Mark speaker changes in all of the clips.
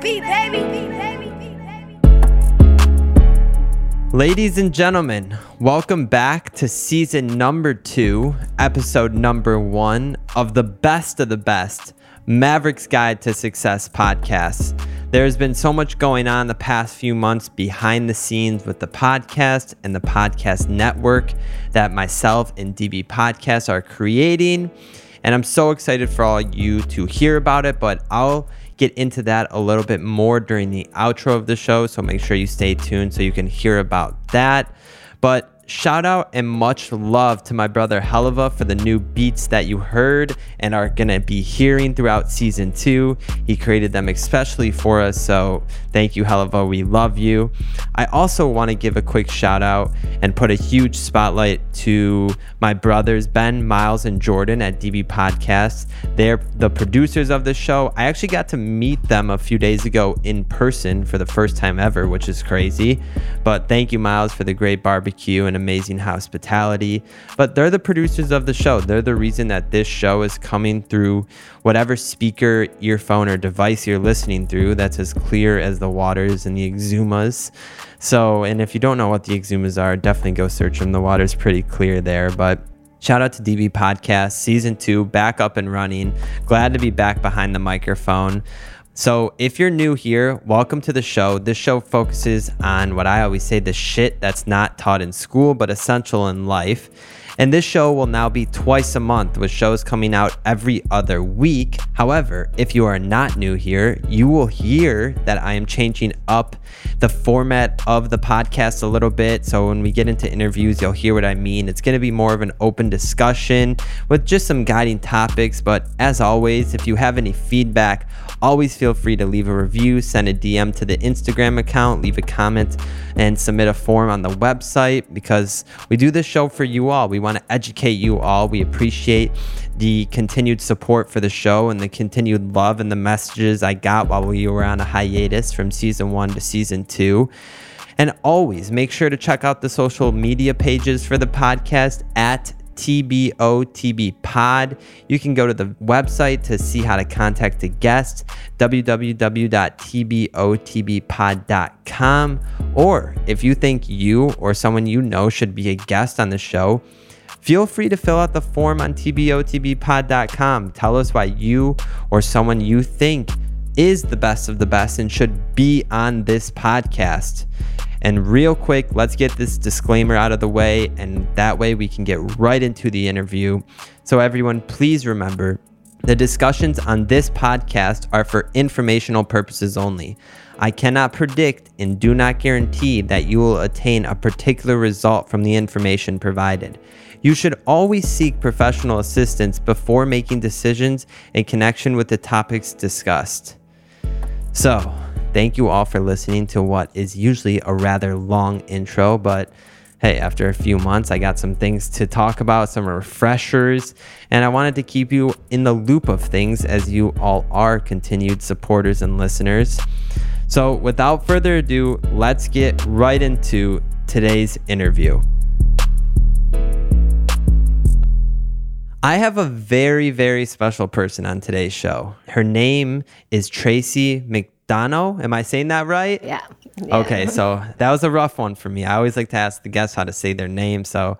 Speaker 1: baby.
Speaker 2: Ladies and gentlemen, welcome back to season number two, episode number one of the best of the best Mavericks Guide to Success podcast. There's been so much going on the past few months behind the scenes with the podcast and the podcast network that myself and DB Podcasts are creating. And I'm so excited for all you to hear about it, but I'll get into that a little bit more during the outro of the show. So make sure you stay tuned so you can hear about that. But Shout out and much love to my brother Helluva for the new beats that you heard and are going to be hearing throughout season two. He created them especially for us. So thank you, Helluva. We love you. I also want to give a quick shout out and put a huge spotlight to my brothers, Ben, Miles, and Jordan at DB Podcasts. They're the producers of the show. I actually got to meet them a few days ago in person for the first time ever, which is crazy. But thank you, Miles, for the great barbecue and amazing hospitality. But they're the producers of the show. They're the reason that this show is coming through whatever speaker, earphone, or device you're listening through that's as clear as the waters and the Exumas. So, and if you don't know what the Exumas are, definitely go search them. The water's pretty clear there. But Shout out to DB Podcast, season two, back up and running. Glad to be back behind the microphone. So, if you're new here, welcome to the show. This show focuses on what I always say the shit that's not taught in school but essential in life. And this show will now be twice a month with shows coming out every other week. However, if you are not new here, you will hear that I am changing up the format of the podcast a little bit. So when we get into interviews, you'll hear what I mean. It's going to be more of an open discussion with just some guiding topics. But as always, if you have any feedback, always feel free to leave a review, send a DM to the Instagram account, leave a comment, and submit a form on the website because we do this show for you all. We want to educate you all. We appreciate the continued support for the show and the continued love and the messages I got while we were on a hiatus from season one to season two. And always make sure to check out the social media pages for the podcast at TBOTB Pod. You can go to the website to see how to contact a guest, www.tbotbpod.com. Or if you think you or someone you know should be a guest on the show, feel free to fill out the form on tbotbpod.com. Tell us why you or someone you think is the best of the best and should be on this podcast. And real quick, let's get this disclaimer out of the way, and that way we can get right into the interview. So, everyone, please remember the discussions on this podcast are for informational purposes only. I cannot predict and do not guarantee that you will attain a particular result from the information provided. You should always seek professional assistance before making decisions in connection with the topics discussed. So, thank you all for listening to what is usually a rather long intro, but hey, after a few months, I got some things to talk about, some refreshers, and I wanted to keep you in the loop of things as you all are continued supporters and listeners. So, without further ado, let's get right into today's interview. I have a very, very special person on today's show. Her name is Tracy McDonough. Am I saying that right?
Speaker 1: Yeah. yeah.
Speaker 2: Okay, so that was a rough one for me. I always like to ask the guests how to say their name. So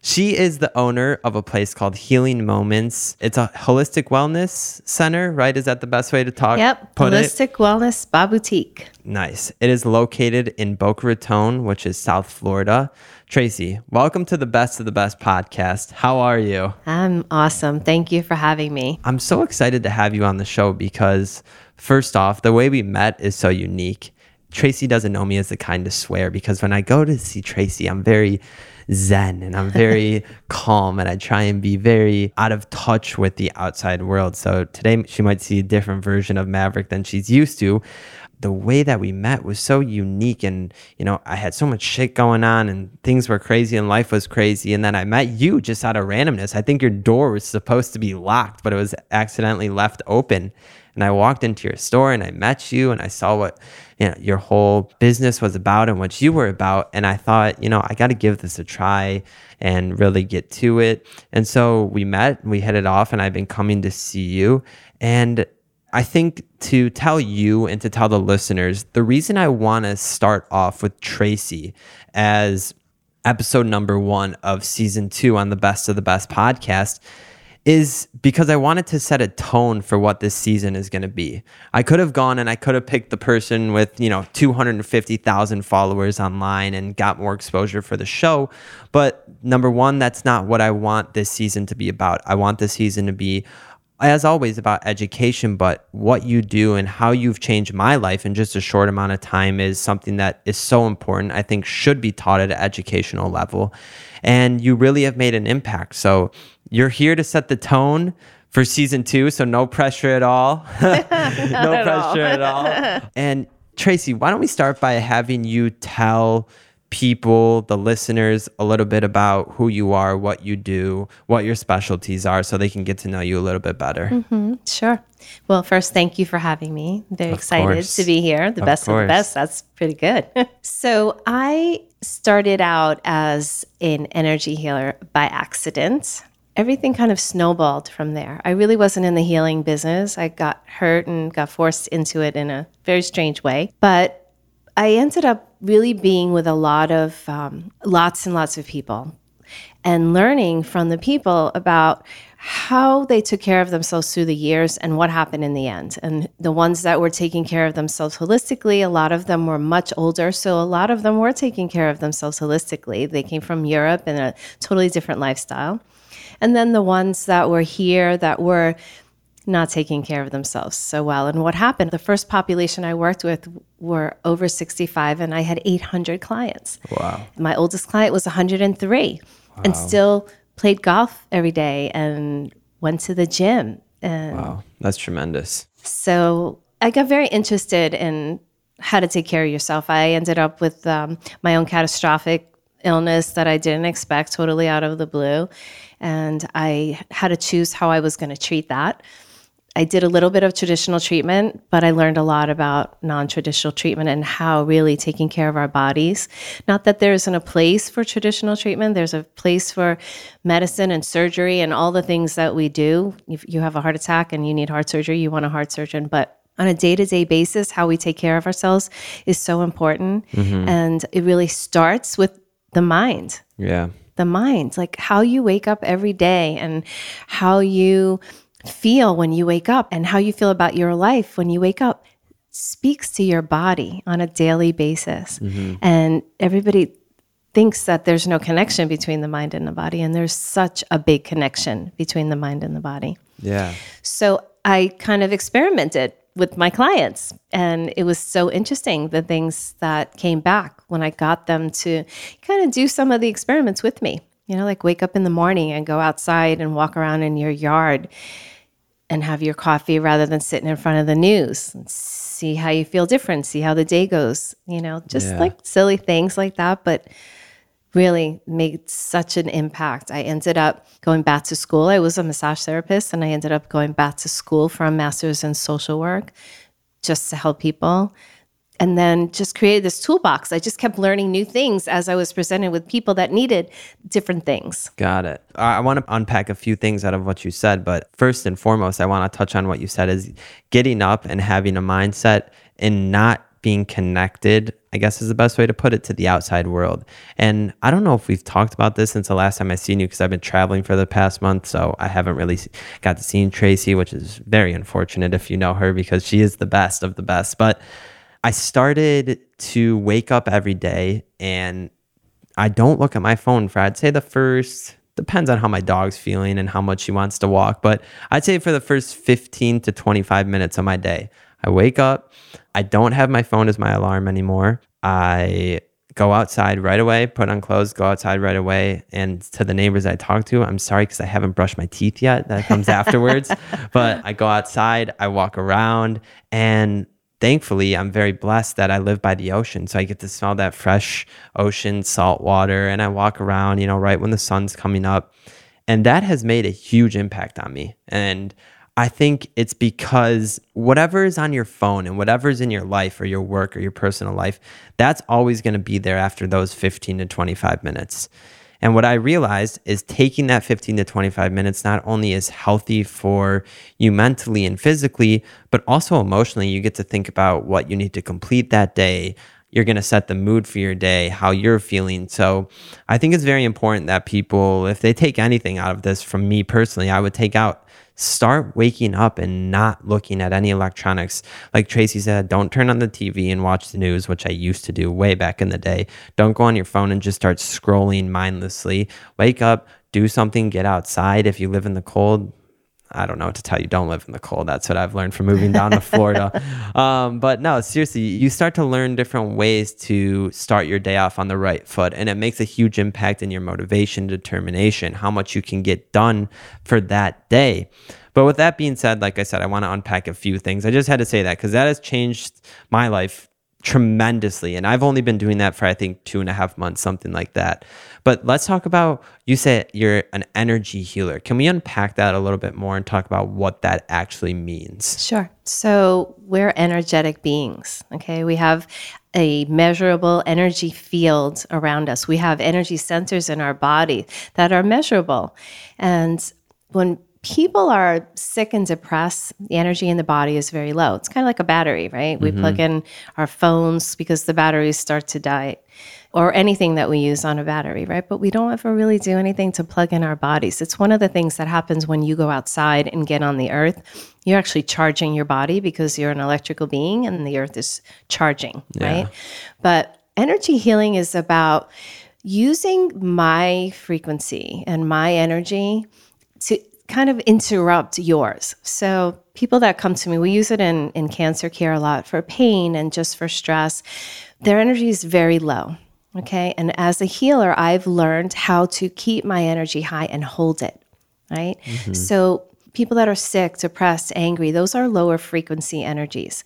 Speaker 2: she is the owner of a place called Healing Moments. It's a holistic wellness center, right? Is that the best way to talk?
Speaker 1: Yep. Holistic
Speaker 2: it?
Speaker 1: Wellness Spa Boutique.
Speaker 2: Nice. It is located in Boca Raton, which is South Florida. Tracy, welcome to the Best of the Best podcast. How are you?
Speaker 1: I'm awesome. Thank you for having me.
Speaker 2: I'm so excited to have you on the show because, first off, the way we met is so unique. Tracy doesn't know me as the kind to swear because when I go to see Tracy, I'm very zen and I'm very calm and I try and be very out of touch with the outside world. So today she might see a different version of Maverick than she's used to the way that we met was so unique and you know i had so much shit going on and things were crazy and life was crazy and then i met you just out of randomness. I think your door was supposed to be locked but it was accidentally left open. And i walked into your store and i met you and i saw what you know your whole business was about and what you were about. And i thought you know i got to give this a try and really get to it. And so we met and we hit it off and i've been coming to see you. And I think to tell you and to tell the listeners, the reason I want to start off with Tracy as episode number one of season two on the Best of the Best podcast is because I wanted to set a tone for what this season is going to be. I could have gone and I could have picked the person with, you know, 250,000 followers online and got more exposure for the show. But number one, that's not what I want this season to be about. I want this season to be as always about education but what you do and how you've changed my life in just a short amount of time is something that is so important i think should be taught at an educational level. And you really have made an impact. So you're here to set the tone for season two so no pressure at all. No
Speaker 1: at
Speaker 2: pressure at all. And tracy why don't we start by having you tell people, the listeners, a little bit about who you are, what you do, what your specialties are, so they can get to know you a little bit better.
Speaker 1: Mm-hmm. Sure. Well, first, thank you for having me. I'm very
Speaker 2: Of
Speaker 1: excited
Speaker 2: course.
Speaker 1: to be here. The
Speaker 2: Of
Speaker 1: best of the best. That's pretty good. so, I started out as an energy healer by accident. Everything kind of snowballed from there. I really wasn't in the healing business. I got hurt and got forced into it in a very strange way. But I ended up really being with a lot of um, lots and lots of people and learning from the people about how they took care of themselves through the years and what happened in the end. And the ones that were taking care of themselves holistically, a lot of them were much older. So a lot of them were taking care of themselves holistically. They came from Europe in a totally different lifestyle. And then the ones that were here that were not taking care of themselves so well. And what happened? The first population I worked with were over 65, and I had 800 clients.
Speaker 2: Wow.
Speaker 1: My oldest client was 103 and still played golf every day and went to the gym. And
Speaker 2: Wow. That's tremendous.
Speaker 1: so I got very interested in how to take care of yourself. I ended up with um, my own catastrophic illness that I didn't expect, totally out of the blue. And I had to choose how I was going to treat that. I did a little bit of traditional treatment, but I learned a lot about non traditional treatment and how really taking care of our bodies. Not that there isn't a place for traditional treatment, there's a place for medicine and surgery and all the things that we do. If you have a heart attack and you need heart surgery, you want a heart surgeon. But on a day to day basis, how we take care of ourselves is so important. Mm-hmm. And it really starts with the mind
Speaker 2: Yeah.
Speaker 1: the mind, like how you wake up every day and how you feel when you wake up and how you feel about your life when you wake up speaks to your body on a daily basis. Mm-hmm. And everybody thinks that there's no connection between the mind and the body. And there's such a big connection between the mind and the body.
Speaker 2: Yeah.
Speaker 1: So I kind of experimented with my clients, and it was so interesting the things that came back when I got them to kind of do some of the experiments with me. You know, like wake up in the morning and go outside and walk around in your yard and have your coffee rather than sitting in front of the news. And see how you feel different, see how the day goes, you know, just
Speaker 2: Yeah.
Speaker 1: like silly things like that. But really made such an impact. I ended up going back to school. I was a massage therapist and I ended up going back to school for a master's in social work just to help people. And then just created this toolbox. I just kept learning new things as I was presented with people that needed different things.
Speaker 2: Got it. I, want to unpack a few things out of what you said, but first and foremost, I want to touch on what you said is getting up and having a mindset and not being connected, I guess is the best way to put it, to the outside world. And I don't know if we've talked about this since the last time I seen you because I've been traveling for the past month, so I haven't really got to see Tracy, which is very unfortunate if you know her because she is the best of the best. But I started to wake up every day and I don't look at my phone for I'd say the first depends on how my dog's feeling and how much she wants to walk, but I'd say for the first 15 to 25 minutes of my day. I wake up, I don't have my phone as my alarm anymore. I go outside right away, put on clothes, go outside right away. And to the neighbors I talk to, I'm sorry because I haven't brushed my teeth yet. That comes afterwards. but I go outside, I walk around, and thankfully i'm very blessed that i live by the ocean so i get to smell that fresh ocean salt water and i walk around you know right when the sun's coming up and that has made a huge impact on me and i think it's because whatever is on your phone and whatever is in your life or your work or your personal life that's always going to be there after those 15 to 25 minutes And what I realized is taking that 15 to 25 minutes not only is healthy for you mentally and physically, but also emotionally. You get to think about what you need to complete that day. You're going to set the mood for your day, how you're feeling. So I think it's very important that people, if they take anything out of this from me personally, I would take out start waking up and not looking at any electronics. Like Tracy said, don't turn on the TV and watch the news, which I used to do way back in the day. Don't go on your phone and just start scrolling mindlessly. Wake up, do something, get outside. If you live in the cold, I don't know what to tell you. Don't live in the cold. That's what I've learned from moving down to Florida. Um, but no, seriously, you start to learn different ways to start your day off on the right foot. And it makes a huge impact in your motivation, determination, how much you can get done for that day. But with that being said, like I said, I want to unpack a few things. I just had to say that because that has changed my life tremendously. And I've only been doing that for, I think, two and a half months, something like that. But let's talk about you said you're an energy healer. Can we unpack that a little bit more and talk about what that actually means?
Speaker 1: Sure. So we're energetic beings. Okay. We have a measurable energy field around us. We have energy sensors in our body that are measurable. And when people are sick and depressed, the energy in the body is very low. It's kind of like a battery, right? We mm-hmm. plug in our phones because the batteries start to die, or anything that we use on a battery, right? But we don't ever really do anything to plug in our bodies. It's one of the things that happens when you go outside and get on the earth. You're actually charging your body because you're an electrical being and the earth is charging, yeah. right? But energy healing is about using my frequency and my energy kind of interrupt yours. So people that come to me, we use it in, in cancer care a lot for pain and just for stress. Their energy is very low. Okay. And as a healer, I've learned how to keep my energy high and hold it. Right. Mm-hmm. So people that are sick, depressed, angry, those are lower frequency energies.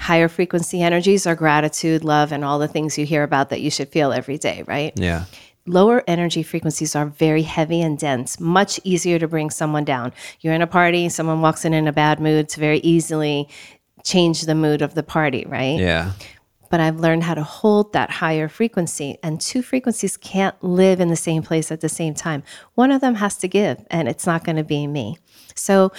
Speaker 1: Higher frequency energies are gratitude, love, and all the things you hear about that you should feel every day, right?
Speaker 2: Yeah
Speaker 1: lower energy frequencies are very heavy and dense, much easier to bring someone down. You're in a party, someone walks in in a bad mood to very easily change the mood of the party, right?
Speaker 2: Yeah.
Speaker 1: But I've learned how to hold that higher frequency, and two frequencies can't live in the same place at the same time. One of them has to give, and it's not going to be me. So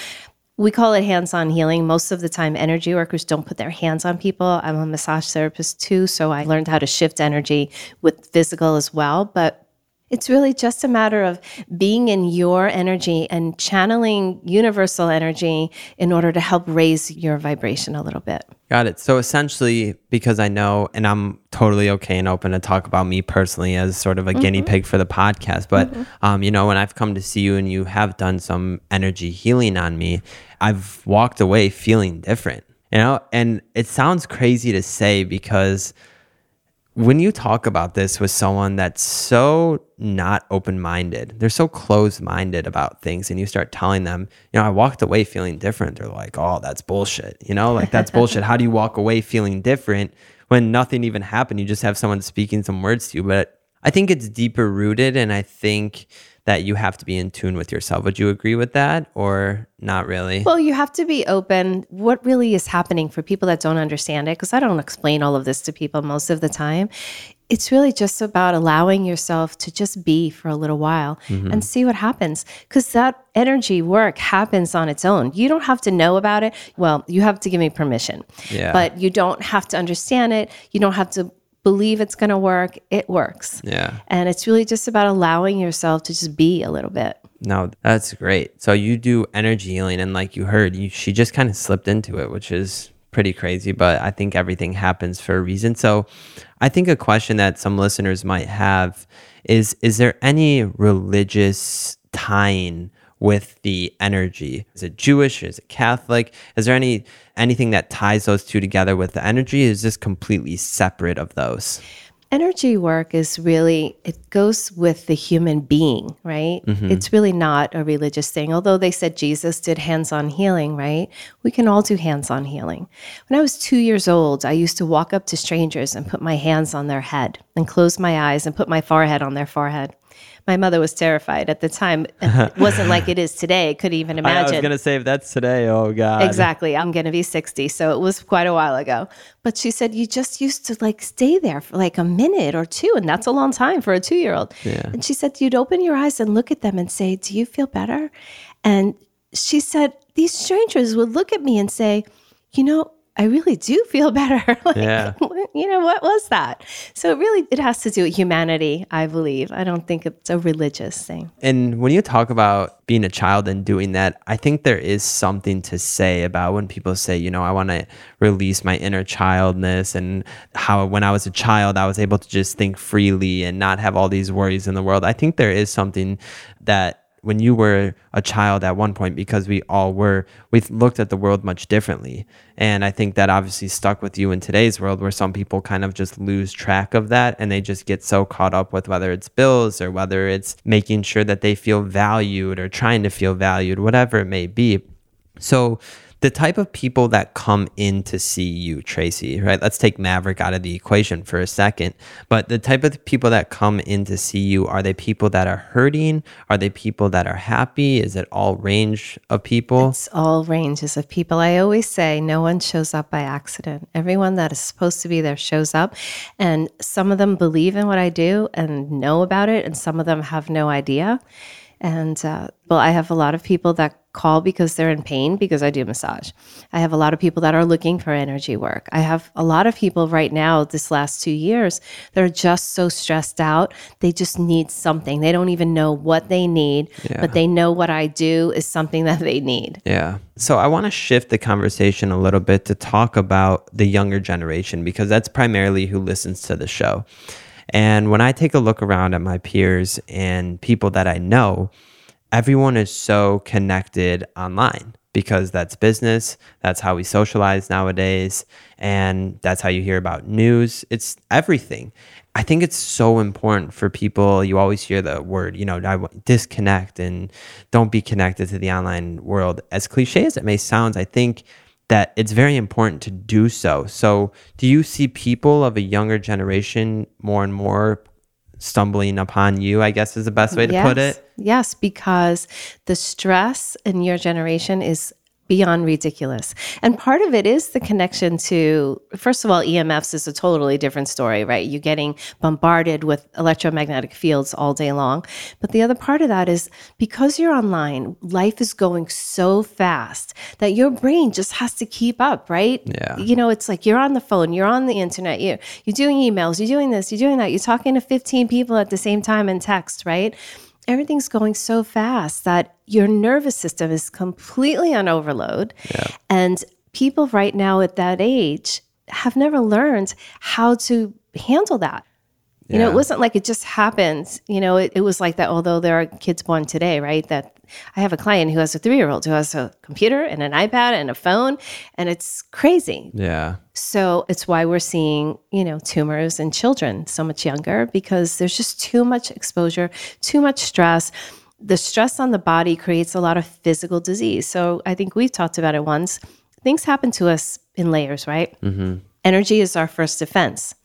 Speaker 1: we call it hands on healing. Most of the time, energy workers don't put their hands on people. I'm a massage therapist too, so I learned how to shift energy with physical as well. But it's really just a matter of being in your energy and channeling universal energy in order to help raise your vibration a little bit.
Speaker 2: Got it. So essentially, because I know, and I'm totally okay and open to talk about me personally as sort of a mm-hmm. guinea pig for the podcast, but mm-hmm. um, you know, when I've come to see you and you have done some energy healing on me, I've walked away feeling different. You know, and it sounds crazy to say because when you talk about this with someone that's so not open minded, they're so closed minded about things, and you start telling them, you know, I walked away feeling different. They're like, oh, that's bullshit. You know, like that's bullshit. How do you walk away feeling different when nothing even happened? You just have someone speaking some words to you. But I think it's deeper rooted. And I think that you have to be in tune with yourself. Would you agree with that or not really?
Speaker 1: Well, you have to be open. What really is happening for people that don't understand it? Because I don't explain all of this to people most of the time. It's really just about allowing yourself to just be for a little while mm-hmm. and see what happens. Because that energy work happens on its own. You don't have to know about it. Well, you have to give me permission. Yeah. But you don't have to understand it. You don't have to believe it's going to work, it works.
Speaker 2: Yeah.
Speaker 1: And it's really just about allowing yourself to just be a little bit.
Speaker 2: No, that's great. So you do energy healing, and like you heard, you, she just kind of slipped into it, which is pretty crazy. But I think everything happens for a reason. So I think a question that some listeners might have is: Is there any religious tying with the energy? Is it Jewish? Is it Catholic? Is there any anything that ties those two together with the energy? Is this completely separate of those?
Speaker 1: Energy work is really, it goes with the human being, right? Mm-hmm. It's really not a religious thing. Although they said Jesus did hands on healing, right? We can all do hands on healing. When I was two years old, I used to walk up to strangers and put my hands on their head and close my eyes and put my forehead on their forehead. My mother was terrified at the time. It wasn't like it is today. Couldn't even imagine.
Speaker 2: I was gonna say if that's today, oh god.
Speaker 1: Exactly. I'm going to be 60. So it was quite a while ago. But she said, you just used to like stay there for like a minute or two. And that's a long time for a two year old.
Speaker 2: Yeah.
Speaker 1: And she said, you'd open your eyes and look at them and say, do you feel better? And she said, these strangers would look at me and say, you know, I really do feel better. like,
Speaker 2: Yeah.
Speaker 1: You know, what was that? So it really, it has to do with humanity, I believe. I don't think it's a religious thing.
Speaker 2: And when you talk about being a child and doing that, I think there is something to say about when people say, you know, I want to release my inner childness and how when I was a child, I was able to just think freely and not have all these worries in the world. I think there is something that when you were a child at one point, because we all were, we looked at the world much differently. And I think that obviously stuck with you in today's world where some people kind of just lose track of that and they just get so caught up with whether it's bills or whether it's making sure that they feel valued or trying to feel valued, whatever it may be. So, the type of people that come in to see you, Tracy, right? Let's take Maverick out of the equation for a second. But the type of people that come in to see you, are they people that are hurting? Are they people that are happy? Is it all range of people?
Speaker 1: It's all ranges of people. I always say no one shows up by accident. Everyone that is supposed to be there shows up. And some of them believe in what I do and know about it, and some of them have no idea. And uh, well, I have a lot of people that call because they're in pain because I do massage. I have a lot of people that are looking for energy work. I have a lot of people right now, this last two years, they're just so stressed out. They just need something. They don't even know what they need,
Speaker 2: Yeah.
Speaker 1: but they know what I do is something that they need.
Speaker 2: Yeah. So I want to shift the conversation a little bit to talk about the younger generation because that's primarily who listens to the show. And when I take a look around at my peers and people that I know, everyone is so connected online because that's business, that's how we socialize nowadays, and that's how you hear about news. It's everything. I think it's so important for people. You always hear the word, you know, disconnect and don't be connected to the online world. As cliche as it may sound, I think that it's very important to do so. So, do you see people of a younger generation more and more stumbling upon you? I guess is the best way to put it.
Speaker 1: Yes, because the stress in your generation is beyond ridiculous. And part of it is the connection to, first of all, EMFs is a totally different story, right? You're getting bombarded with electromagnetic fields all day long. But the other part of that is because you're online, life is going so fast that your brain just has to keep up, right?
Speaker 2: Yeah.
Speaker 1: You know, it's like you're on the phone, you're on the internet, you're, you're doing emails, you're doing this, you're doing that, you're talking to 15 people at the same time in text, right? Everything's going so fast that your nervous system is completely on overload. And people right now at that age have never learned how to handle that. You know, it wasn't like it just happens. You know, it, it was like that, although there are kids born today, right? That I have a client who has a three year old who has a computer and an iPad and a phone, and it's crazy.
Speaker 2: Yeah.
Speaker 1: So it's why we're seeing, you know, tumors in children so much younger because there's just too much exposure, too much stress. The stress on the body creates a lot of physical disease. So I think we've talked about it once. Things happen to us in layers, right? Mm-hmm. Energy is our first defense.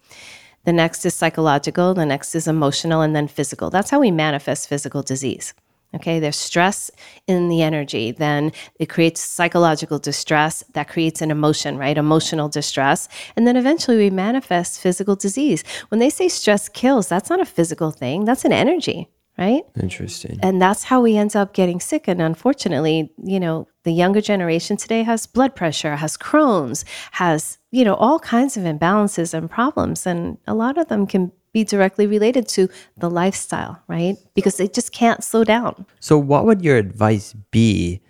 Speaker 1: The next is psychological, the next is emotional, and then physical. That's how we manifest physical disease. Okay, there's stress in the energy, then it creates psychological distress that creates an emotion, right? Emotional distress. And then eventually we manifest physical disease. When they say stress kills, that's not a physical thing, that's an energy, right?
Speaker 2: Interesting.
Speaker 1: And that's how we end up getting sick. And unfortunately, you know, the younger generation today has blood pressure, has Crohn's, has, you know, all kinds of imbalances and problems. And a lot of them can be directly related to the lifestyle, right? Because they just can't slow down.
Speaker 2: So, what would your advice be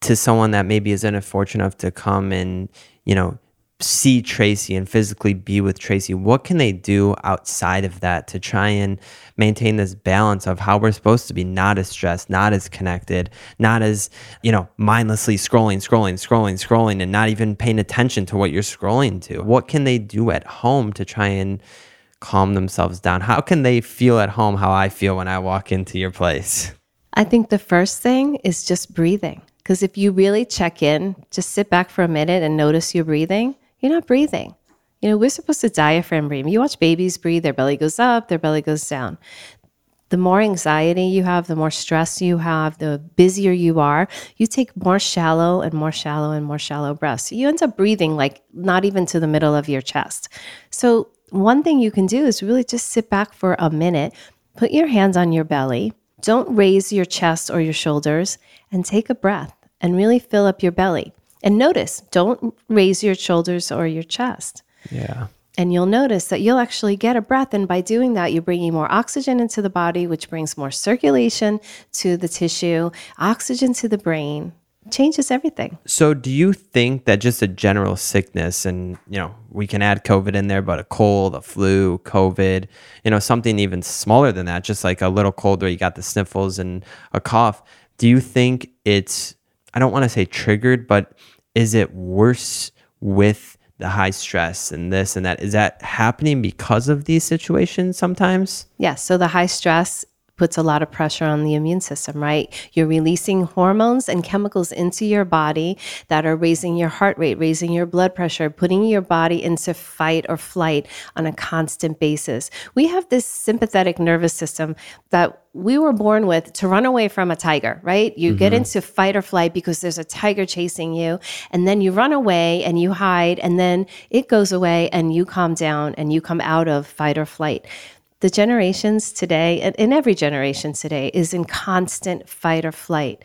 Speaker 2: to someone that maybe isn't fortunate enough to come and, you know, see Tracy and physically be with Tracy? What can they do outside of that to try and maintain this balance of how we're supposed to be not as stressed, not as connected, not as, you know, mindlessly scrolling, scrolling, scrolling, scrolling, and not even paying attention to what you're scrolling to? What can they do at home to try and calm themselves down? How can they feel at home how I feel when I walk into your place?
Speaker 1: I think the first thing is just breathing. Because if you really check in, just sit back for a minute and notice you're breathing, you're not breathing. You know, we're supposed to diaphragm breathe. You watch babies breathe, their belly goes up, their belly goes down. the more anxiety you have, the more stress you have, the busier you are, you take more shallow and more shallow and more shallow breaths. You end up breathing like not even to the middle of your chest. So, one thing you can do is really just sit back for a minute, put your hands on your belly, don't raise your chest or your shoulders, and take a breath and really fill up your belly. And notice, don't raise your shoulders or your chest.
Speaker 2: Yeah.
Speaker 1: And you'll notice that you'll actually get a breath. And by doing that, you're bringing more oxygen into the body, which brings more circulation to the tissue, oxygen to the brain, changes everything.
Speaker 2: So, do you think that just a general sickness, and you know, we can add COVID in there, but a cold, a flu, COVID, you know, something even smaller than that, just like a little cold where you got the sniffles and a cough, do you think it's, I don't want to say triggered, but is it worse with the high stress and this and that. Is that happening because of these situations sometimes?
Speaker 1: Yes. So the high stress puts a lot of pressure on the immune system, right? You're releasing hormones and chemicals into your body that are raising your heart rate, raising your blood pressure, putting your body into fight or flight on a constant basis. We have this sympathetic nervous system that we were born with to run away from a tiger, right? You mm-hmm. get into fight or flight because there's a tiger chasing you, and then you run away and you hide, and then it goes away and you calm down and you come out of fight or flight the generations today, and in every generation today, is in constant fight or flight.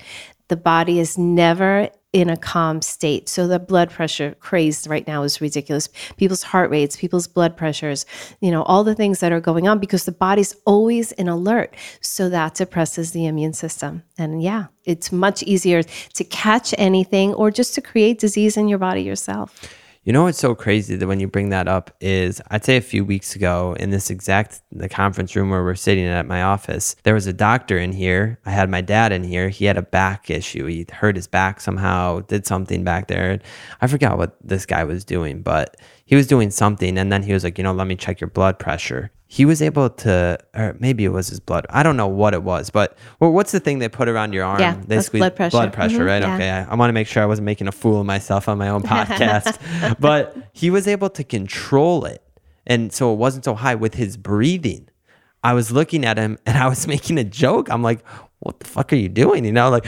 Speaker 1: The body is never in a calm state. So the blood pressure craze right now is ridiculous. People's heart rates, people's blood pressures, you know, all the things that are going on because the body's always in alert. So that depresses the immune system. And yeah, it's much easier to catch anything or just to create disease in your body yourself.
Speaker 2: You know what's so crazy that when you bring that up is I'd say a few weeks ago in this exact the conference room where we're sitting at my office, there was a doctor in here. I had my dad in here. He had a back issue. He hurt his back somehow, did something back there. I forgot what this guy was doing, but he was doing something and then he was like, you know, let me check your blood pressure he was able to, or maybe it was his blood. I don't know what it was, but well, what's the thing they put around your arm?
Speaker 1: Yeah,
Speaker 2: they
Speaker 1: squeeze blood pressure.
Speaker 2: Blood pressure, mm-hmm, right? Yeah. Okay. I, I want to make sure I wasn't making a fool of myself on my own podcast, but he was able to control it. And so it wasn't so high with his breathing. I was looking at him and I was making a joke. I'm like, what the fuck are you doing? You know, like,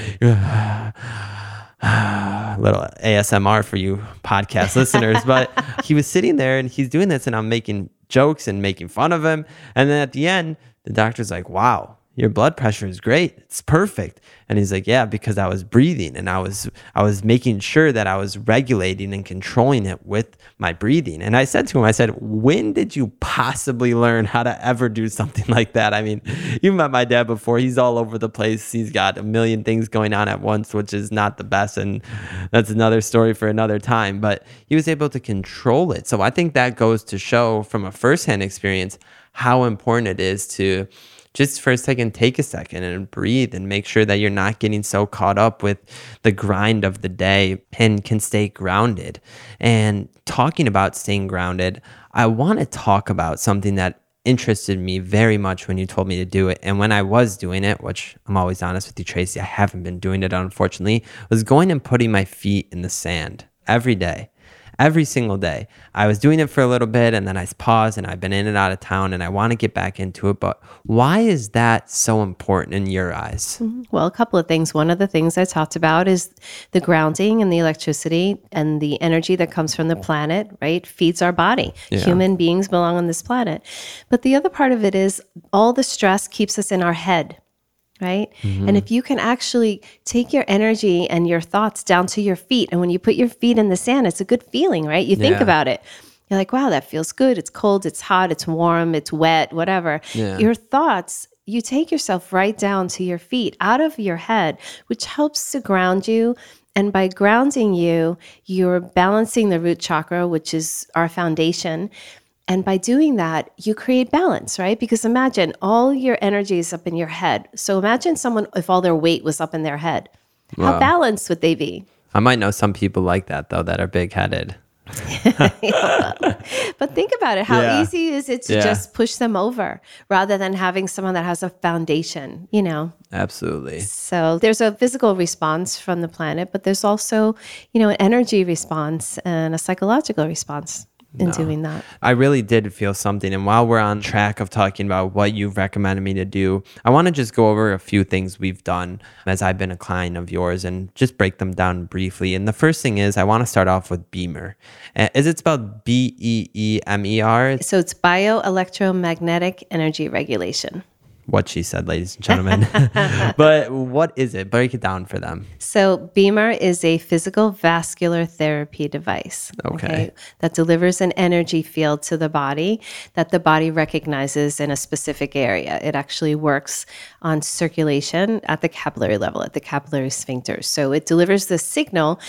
Speaker 2: little ASMR for you podcast listeners. But he was sitting there and he's doing this, and I'm making jokes and making fun of him. And then at the end, the doctor's like, wow, your blood pressure is great. It's perfect. And he's like, yeah, because I was breathing and I was I was making sure that I was regulating and controlling it with my breathing. And I said to him, I said, when did you possibly learn how to ever do something like that? I mean, you met my dad before. He's all over the place. He's got a million things going on at once, which is not the best. And that's another story for another time. But he was able to control it. So I think that goes to show from a firsthand experience how important it is to just for a second, take a second and breathe and make sure that you're not getting so caught up with the grind of the day and can stay grounded. And talking about staying grounded, I want to talk about something that interested me very much when you told me to do it. And when I was doing it, which I'm always honest with you, Tracy, I haven't been doing it unfortunately, was going and putting my feet in the sand every day every single day. I was doing it for a little bit and then I paused and I've been in and out of town and I want to get back into it. But why is that so important in your eyes?
Speaker 1: Mm-hmm. Well, a couple of things. One of the things I talked about is the grounding and the electricity and the energy that comes from the planet, right? Feeds our body. Yeah. Human beings belong on this planet. But the other part of it is all the stress keeps us in our head right? Mm-hmm. And if you can actually take your energy and your thoughts down to your feet, and when you put your feet in the sand, it's a good feeling, right? You think yeah. about it. You're like, wow, that feels good. It's cold, it's hot, it's warm, it's wet, whatever. Yeah. Your thoughts, you take yourself right down to your feet, out of your head, which helps to ground you. And by grounding you, you're balancing the root chakra, which is our foundation. And by doing that, you create balance, right? Because imagine all your energy is up in your head. So imagine someone if all their weight was up in their head. Wow. How balanced would they be?
Speaker 2: I might know some people like that though that are big headed.
Speaker 1: but think about it. How yeah. easy is it to yeah. just push them over rather than having someone that has a foundation, you know?
Speaker 2: Absolutely.
Speaker 1: So there's a physical response from the planet, but there's also, you know, an energy response and a psychological response. In doing that.
Speaker 2: I really did feel something. And while we're on track of talking about what you've recommended me to do, I want to just go over a few things we've done as I've been a client of yours and just break them down briefly. And the first thing is I want to start off with BEMER. Uh, Is it spelled B E E M E R?
Speaker 1: So it's bioelectromagnetic energy regulation.
Speaker 2: What she said, ladies and gentlemen. but what is it? Break it down for them.
Speaker 1: So, BEMER is a physical vascular therapy device.
Speaker 2: Okay.
Speaker 1: That delivers an energy field to the body that the body recognizes in a specific area. It actually works on circulation at the capillary level, at the capillary sphincter. So, it delivers the signal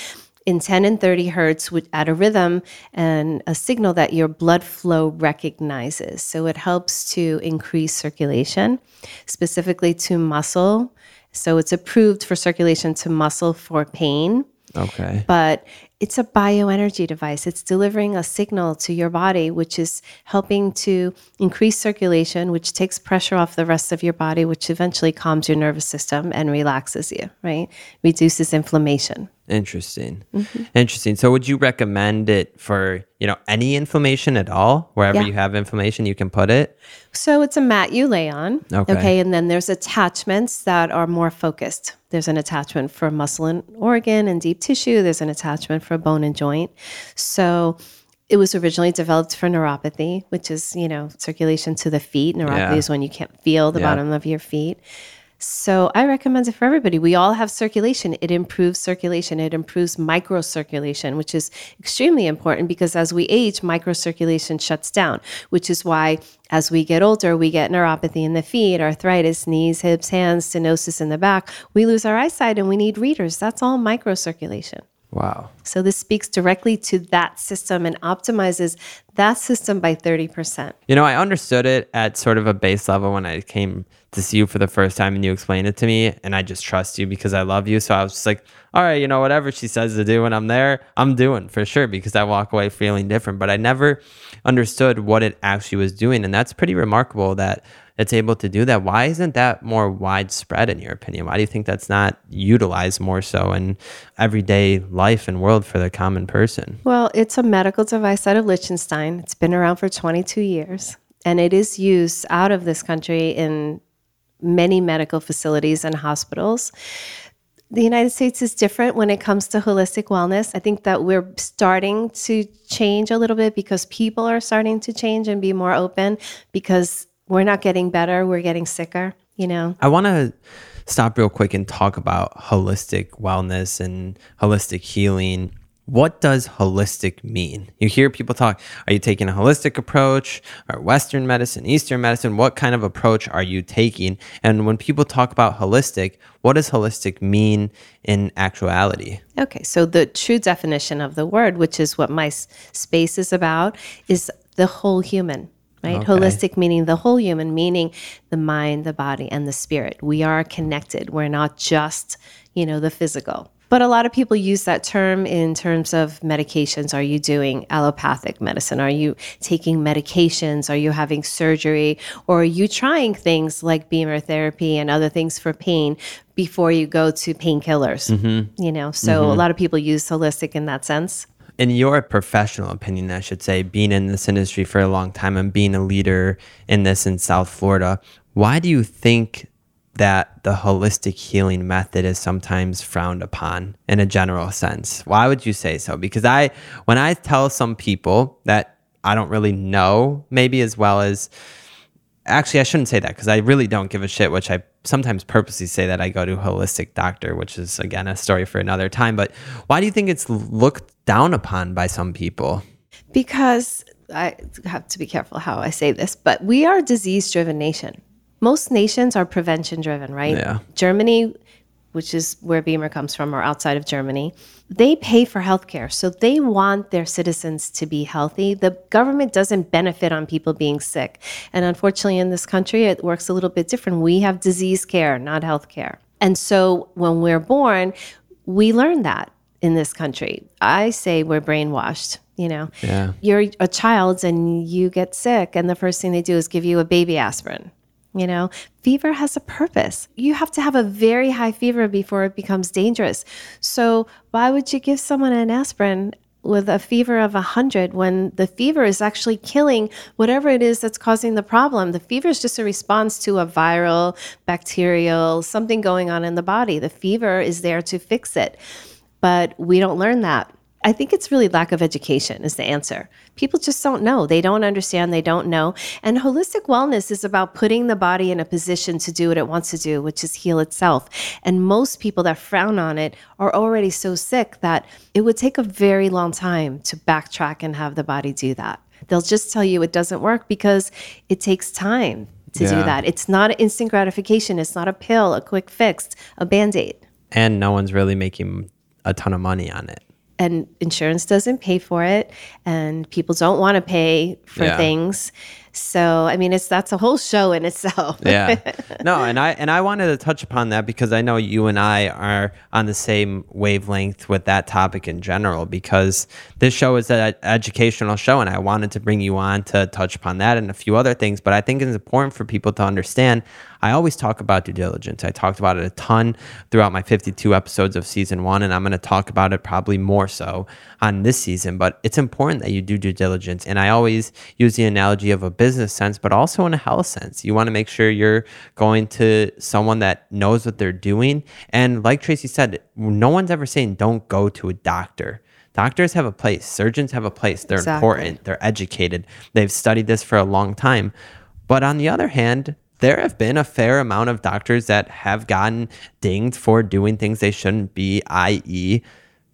Speaker 1: in 10 and 30 hertz at a rhythm and a signal that your blood flow recognizes. So it helps to increase circulation, specifically to muscle. So it's approved for circulation to muscle for pain,
Speaker 2: Okay.
Speaker 1: but it's a bioenergy device. It's delivering a signal to your body, which is helping to increase circulation, which takes pressure off the rest of your body, which eventually calms your nervous system and relaxes you, right? Reduces inflammation.
Speaker 2: Interesting.
Speaker 1: Mm-hmm.
Speaker 2: Interesting. So would you recommend it for, you know, any inflammation at all? Wherever
Speaker 1: Yeah.
Speaker 2: you have inflammation, you can put it?
Speaker 1: So it's a mat you lay on.
Speaker 2: Okay.
Speaker 1: And then there's attachments that are more focused. There's an attachment for muscle and organ and deep tissue. There's an attachment for bone and joint. So it was originally developed for neuropathy, which is, you know, circulation to the feet. Neuropathy
Speaker 2: Yeah.
Speaker 1: is when you can't feel the
Speaker 2: Yeah.
Speaker 1: bottom of your feet. So I recommend it for everybody. We all have circulation. It improves circulation. It improves microcirculation, which is extremely important because as we age, microcirculation shuts down, which is why as we get older, we get neuropathy in the feet, arthritis, knees, hips, hands, stenosis in the back. We lose our eyesight and we need readers. That's all microcirculation.
Speaker 2: Wow.
Speaker 1: So this speaks directly to that system and optimizes that system by 30%.
Speaker 2: You know, I understood it at sort of a base level when I came to see you for the first time and you explained it to me. And I just trust you because I love you. So I was just like, all right, you know, whatever she says to do when I'm there, I'm doing for sure because I walk away feeling different. But I never understood what it actually was doing. And that's pretty remarkable that it's able to do that. Why isn't that more widespread in your opinion? Why do you think that's not utilized more so in everyday life and world for the common person?
Speaker 1: Well, it's a medical device out of Liechtenstein. It's been around for 22 years and it is used out of this country in many medical facilities and hospitals. The United States is different when it comes to holistic wellness. I think that we're starting to change a little bit because people are starting to change and be more open because we're not getting better, we're getting sicker, you know.
Speaker 2: I want to stop real quick and talk about holistic wellness and holistic healing. What does holistic mean? You hear people talk, are you taking a holistic approach or Western medicine, Eastern medicine? What kind of approach are you taking? And when people talk about holistic, what does holistic mean in actuality?
Speaker 1: Okay, so the true definition of the word, which is what my space is about, is the whole human, right?
Speaker 2: Okay.
Speaker 1: Holistic meaning the whole human, meaning the mind, the body, and the spirit. We are connected. We're not just, you know, the physical. But a lot of people use that term in terms of medications. Are you doing allopathic medicine? Are you taking medications? Are you having surgery? Or are you trying things like BEMER therapy and other things for pain before you go to painkillers? Mm-hmm. You know, so a mm-hmm. lot of people use holistic in that sense.
Speaker 2: in your professional opinion, I should say, being in this industry for a long time and being a leader in this in South Florida, why do you think that the holistic healing method is sometimes frowned upon in a general sense? Why would you say so? Because I, when I tell some people that I don't really know, maybe as well as, actually, I shouldn't say that because I really don't give a shit, which I sometimes purposely say that I go to holistic doctor, which is again a story for another time. But why do you think it's looked down upon by some people?
Speaker 1: Because I have to be careful how I say this, but we are a disease driven nation. Most nations are prevention driven, right?
Speaker 2: Yeah.
Speaker 1: Germany, which is where BEMER comes from, or outside of Germany, they pay for healthcare. So they want their citizens to be healthy. The government doesn't benefit on people being sick. And unfortunately, in this country, it works a little bit different. We have disease care, not healthcare. And so when we're born, we learn that in this country. I say we're brainwashed. You know,
Speaker 2: Yeah.
Speaker 1: you're a child and you get sick, and the first thing they do is give you a baby aspirin. You know, fever has a purpose. You have to have a very high fever before it becomes dangerous. So, why would you give someone an aspirin with a fever of 100 when the fever is actually killing whatever it is that's causing the problem. The fever is just a response to a viral, bacterial, something going on in the body. The fever is there to fix it. But we don't learn that. I think it's really lack of education is the answer. People just don't know. They don't understand. They don't know. And holistic wellness is about putting the body in a position to do what it wants to do, which is heal itself. And most people that frown on it are already so sick that it would take a very long time to backtrack and have the body do that. They'll just tell you it doesn't work because it takes time to yeah. do that. It's not instant gratification. It's not a pill, a quick fix, a band aid.
Speaker 2: And no one's really making a ton of money on it
Speaker 1: and insurance doesn't pay for it and people don't want to pay for yeah. things so I mean, it's that's a whole show in itself.
Speaker 2: yeah. No, and I and I wanted to touch upon that because I know you and I are on the same wavelength with that topic in general. Because this show is an educational show, and I wanted to bring you on to touch upon that and a few other things. But I think it's important for people to understand. I always talk about due diligence. I talked about it a ton throughout my 52 episodes of season one, and I'm going to talk about it probably more so on this season. But it's important that you do due diligence. And I always use the analogy of a business business sense, but also in a health sense. You want to make sure you're going to someone that knows what they're doing. And like Tracy said, no one's ever saying don't go to a doctor. Doctors have a place, surgeons have a place. They're exactly. important, they're educated, they've studied this for a long time. But on the other hand, there have been a fair amount of doctors that have gotten dinged for doing things they shouldn't be, i.e.,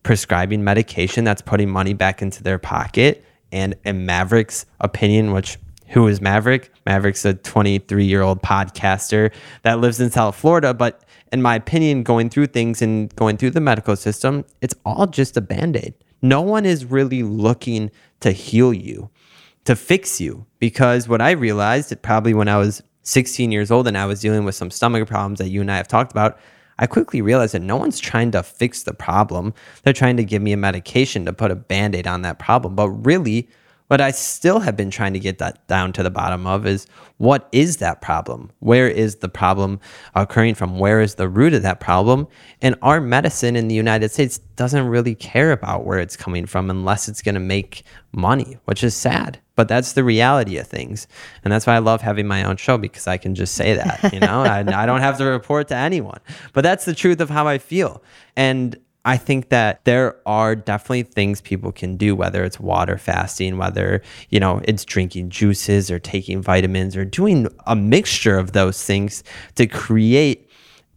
Speaker 2: prescribing medication that's putting money back into their pocket. And in Maverick's opinion, which who is Maverick? Maverick's a 23 year old podcaster that lives in South Florida. But in my opinion, going through things and going through the medical system, it's all just a band aid. No one is really looking to heal you, to fix you. Because what I realized, probably when I was 16 years old and I was dealing with some stomach problems that you and I have talked about, I quickly realized that no one's trying to fix the problem. They're trying to give me a medication to put a band aid on that problem. But really, but I still have been trying to get that down to the bottom of is what is that problem? Where is the problem occurring from? Where is the root of that problem? And our medicine in the United States doesn't really care about where it's coming from unless it's going to make money, which is sad. But that's the reality of things. And that's why I love having my own show because I can just say that, you know, I, I don't have to report to anyone. But that's the truth of how I feel. And I think that there are definitely things people can do, whether it's water fasting, whether, you know, it's drinking juices or taking vitamins or doing a mixture of those things to create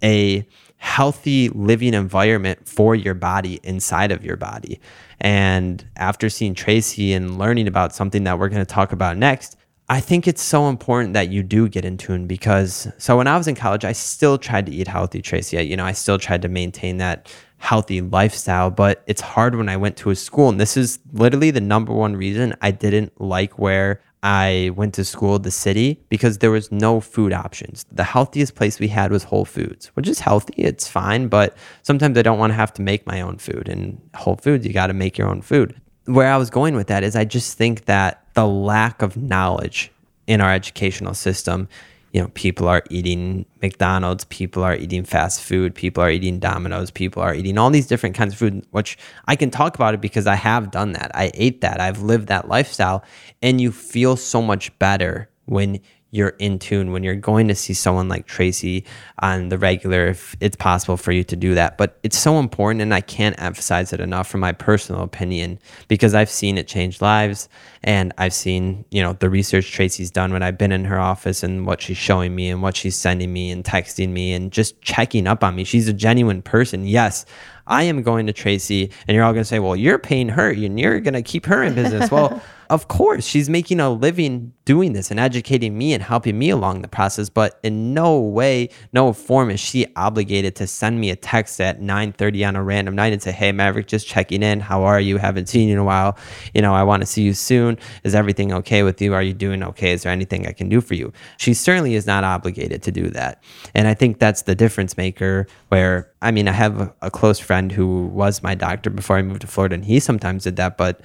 Speaker 2: a healthy living environment for your body inside of your body. And after seeing Tracy and learning about something that we're going to talk about next, I think it's so important that you do get in tune because so when I was in college, I still tried to eat healthy, Tracy. You know, I still tried to maintain that healthy lifestyle, but it's hard when I went to a school. And this is literally the number one reason I didn't like where I went to school, the city, because there was no food options. The healthiest place we had was Whole Foods, which is healthy, it's fine, but sometimes I don't want to have to make my own food. And Whole Foods, you got to make your own food. Where I was going with that is I just think that the lack of knowledge in our educational system you know, people are eating McDonald's, people are eating fast food, people are eating Domino's, people are eating all these different kinds of food, which I can talk about it because I have done that. I ate that. I've lived that lifestyle. And you feel so much better when you're in tune when you're going to see someone like Tracy on the regular if it's possible for you to do that. But it's so important and I can't emphasize it enough from my personal opinion because I've seen it change lives and I've seen you know the research Tracy's done when I've been in her office and what she's showing me and what she's sending me and texting me and just checking up on me. She's a genuine person. Yes I am going to Tracy and you're all going to say well you're paying her and you're going to keep her in business. Well of course, she's making a living doing this and educating me and helping me along the process, but in no way, no form is she obligated to send me a text at 9:30 on a random night and say, "Hey Maverick, just checking in. How are you? Haven't seen you in a while. You know, I want to see you soon. Is everything okay with you? Are you doing okay? Is there anything I can do for you?" She certainly is not obligated to do that. And I think that's the difference maker where I mean, I have a close friend who was my doctor before I moved to Florida and he sometimes did that, but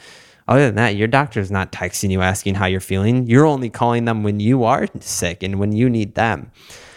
Speaker 2: other than that, your doctor's not texting you asking how you're feeling. You're only calling them when you are sick and when you need them.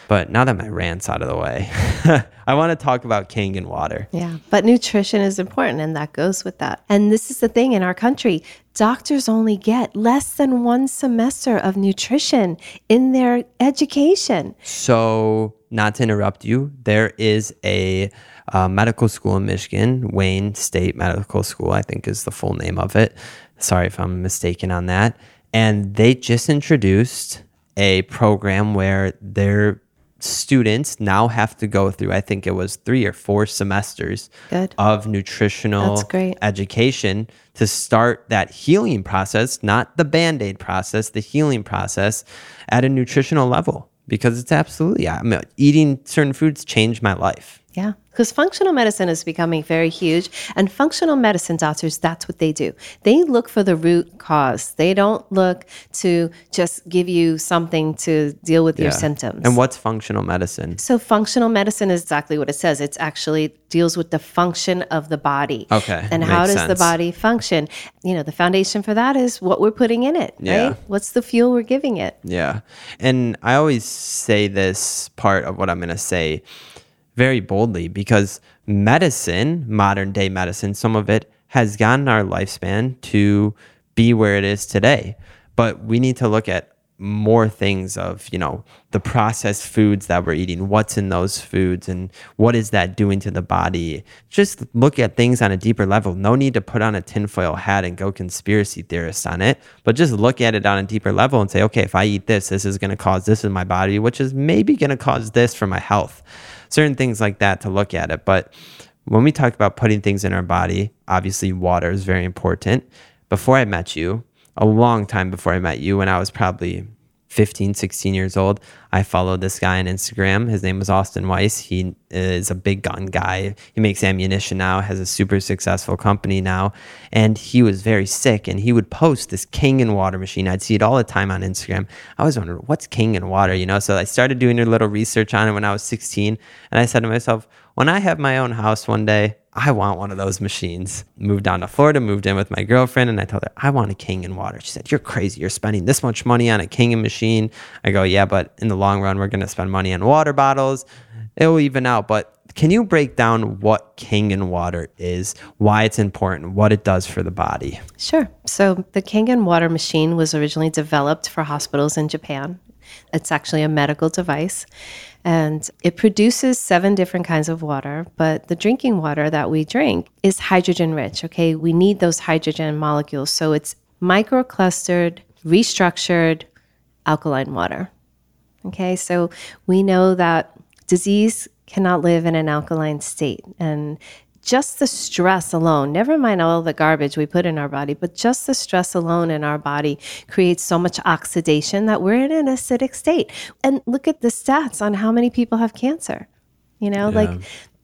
Speaker 2: But now that my rant's out of the way, I want to talk about Kangen water.
Speaker 1: Yeah, but nutrition is important and that goes with that. And this is the thing in our country doctors only get less than one semester of nutrition in their education.
Speaker 2: So, not to interrupt you, there is a uh, medical school in Michigan, Wayne State Medical School, I think is the full name of it. Sorry if I'm mistaken on that. And they just introduced a program where their students now have to go through, I think it was three or four semesters
Speaker 1: Good.
Speaker 2: of nutritional education to start that healing process, not the band aid process, the healing process at a nutritional level. Because it's absolutely, I mean, eating certain foods changed my life.
Speaker 1: Yeah, because functional medicine is becoming very huge. And functional medicine doctors, that's what they do. They look for the root cause. They don't look to just give you something to deal with your symptoms.
Speaker 2: And what's functional medicine?
Speaker 1: so functional medicine is exactly what it says. It's actually deals with the function of the body.
Speaker 2: Okay,
Speaker 1: And how does the body function? You know, the foundation for that is what we're putting in it,
Speaker 2: Yeah.
Speaker 1: right? What's the fuel we're giving it?
Speaker 2: Yeah. And I always say this part of what I'm going to say very boldly because medicine, modern day medicine, some of it has gotten our lifespan to be where it is today. But we need to look at more things of, you know, the processed foods that we're eating, what's in those foods and what is that doing to the body. Just look at things on a deeper level. No need to put on a tinfoil hat and go conspiracy theorist on it, but just look at it on a deeper level and say, okay, if I eat this, this is going to cause this in my body, which is maybe going to cause this for my health. Certain things like that to look at it. But when we talk about putting things in our body, obviously water is very important. Before I met you, a long time before I met you, when I was probably 15, 16 years old, I followed this guy on Instagram. His name was Austin Weiss. He is a big gun guy. He makes ammunition now, has a super successful company now. And he was very sick and he would post this King Kangen water machine. I'd see it all the time on Instagram. I was wondering, what's King Kangen water? You know, so I started doing a little research on it when I was 16. And I said to myself, when I have my own house one day, I want one of those machines. Moved down to Florida, moved in with my girlfriend, and I told her, I want a King Kangen water. She said, You're crazy. You're spending this much money on a King Kangen machine. I go, Yeah, but in the long run, we're going to spend money on water bottles. It will even out. But can you break down what King Kangen water is, why it's important, what it does for the body?
Speaker 1: Sure. So the King Kangen water machine was originally developed for hospitals in Japan. It's actually a medical device and it produces seven different kinds of water, but the drinking water that we drink is hydrogen rich. Okay. We need those hydrogen molecules. So it's microclustered, restructured alkaline water. Okay. So we know that disease cannot live in an alkaline state. And just the stress alone, never mind all the garbage we put in our body, but just the stress alone in our body creates so much oxidation that we're in an acidic state. And look at the stats on how many people have cancer. You know, like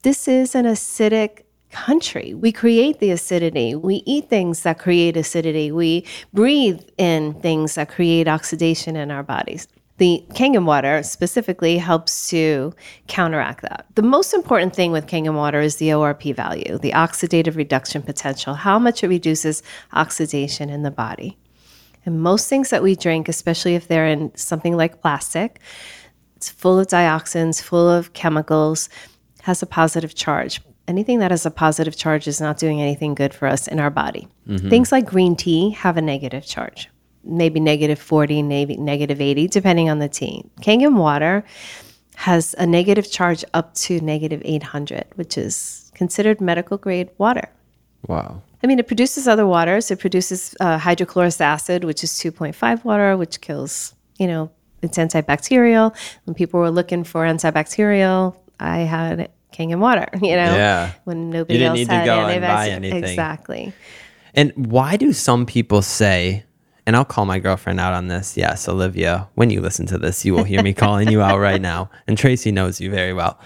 Speaker 1: this is an acidic country. We create the acidity. We eat things that create acidity. We breathe in things that create oxidation in our bodies. The Kangen water specifically helps to counteract that. The most important thing with Kangen water is the ORP value, the oxidative reduction potential, how much it reduces oxidation in the body. And most things that we drink, especially if they're in something like plastic, it's full of dioxins, full of chemicals, has a positive charge. Anything that has a positive charge is not doing anything good for us in our body. Mm-hmm. Things like green tea have a negative charge, maybe negative 40, maybe negative 80, depending on the tea. Kangen water has a negative charge up to negative 800, which is considered medical grade water.
Speaker 2: Wow.
Speaker 1: I mean, it produces other waters. It produces uh, hydrochloric acid, which is 2.5 water, which kills, you know, it's antibacterial. When people were looking for antibacterial, I had Kangen water, you know,
Speaker 2: Yeah.
Speaker 1: when nobody
Speaker 2: didn't
Speaker 1: else
Speaker 2: need to
Speaker 1: had
Speaker 2: go and buy
Speaker 1: antibacterial.
Speaker 2: anything.
Speaker 1: Exactly.
Speaker 2: And why do some people say, and I'll call my girlfriend out on this. Yes, Olivia, when you listen to this, you will hear me calling you out right now. And Tracy knows you very well.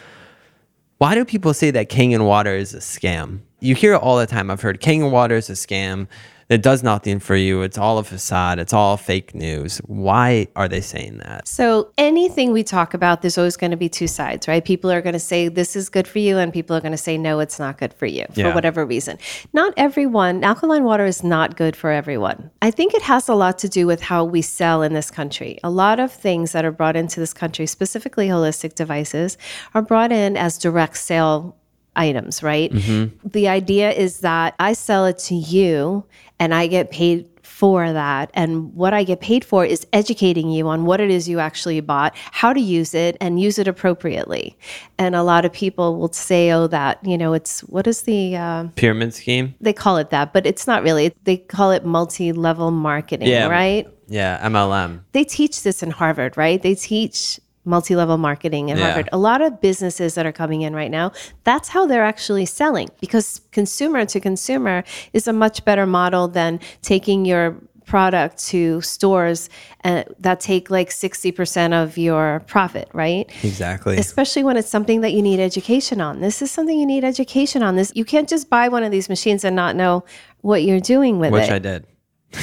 Speaker 2: Why do people say that Kangen water is a scam? You hear it all the time. I've heard Kangen water is a scam. It does nothing for you. It's all a facade. It's all fake news. Why are they saying that?
Speaker 1: So, anything we talk about, there's always going to be two sides, right? People are going to say this is good for you, and people are going to say no, it's not good for you for
Speaker 2: Yeah.
Speaker 1: whatever reason. Not everyone, alkaline water is not good for everyone. I think it has a lot to do with how we sell in this country. A lot of things that are brought into this country, specifically holistic devices, are brought in as direct sale items, right? Mm-hmm. The idea is that I sell it to you and I get paid for that. And what I get paid for is educating you on what it is you actually bought, how to use it, and use it appropriately. And a lot of people will say, oh, that, you know, it's what is the, uh,
Speaker 2: Pyramid scheme?
Speaker 1: they call it that, but it's not really. They call it multi level marketing,
Speaker 2: Yeah.
Speaker 1: right?
Speaker 2: Yeah, MLM.
Speaker 1: they teach this in Harvard, right? They teach multi-level marketing in
Speaker 2: Yeah.
Speaker 1: Harvard. A lot of businesses that are coming in right now, that's how they're actually selling because consumer to consumer is a much better model than taking your product to stores uh, that take like 60% of your profit, right?
Speaker 2: Exactly.
Speaker 1: Especially when it's something that you need education on. This is something you need education on. This you can't just buy one of these machines and not know what you're doing with
Speaker 2: Which
Speaker 1: it.
Speaker 2: Which I did.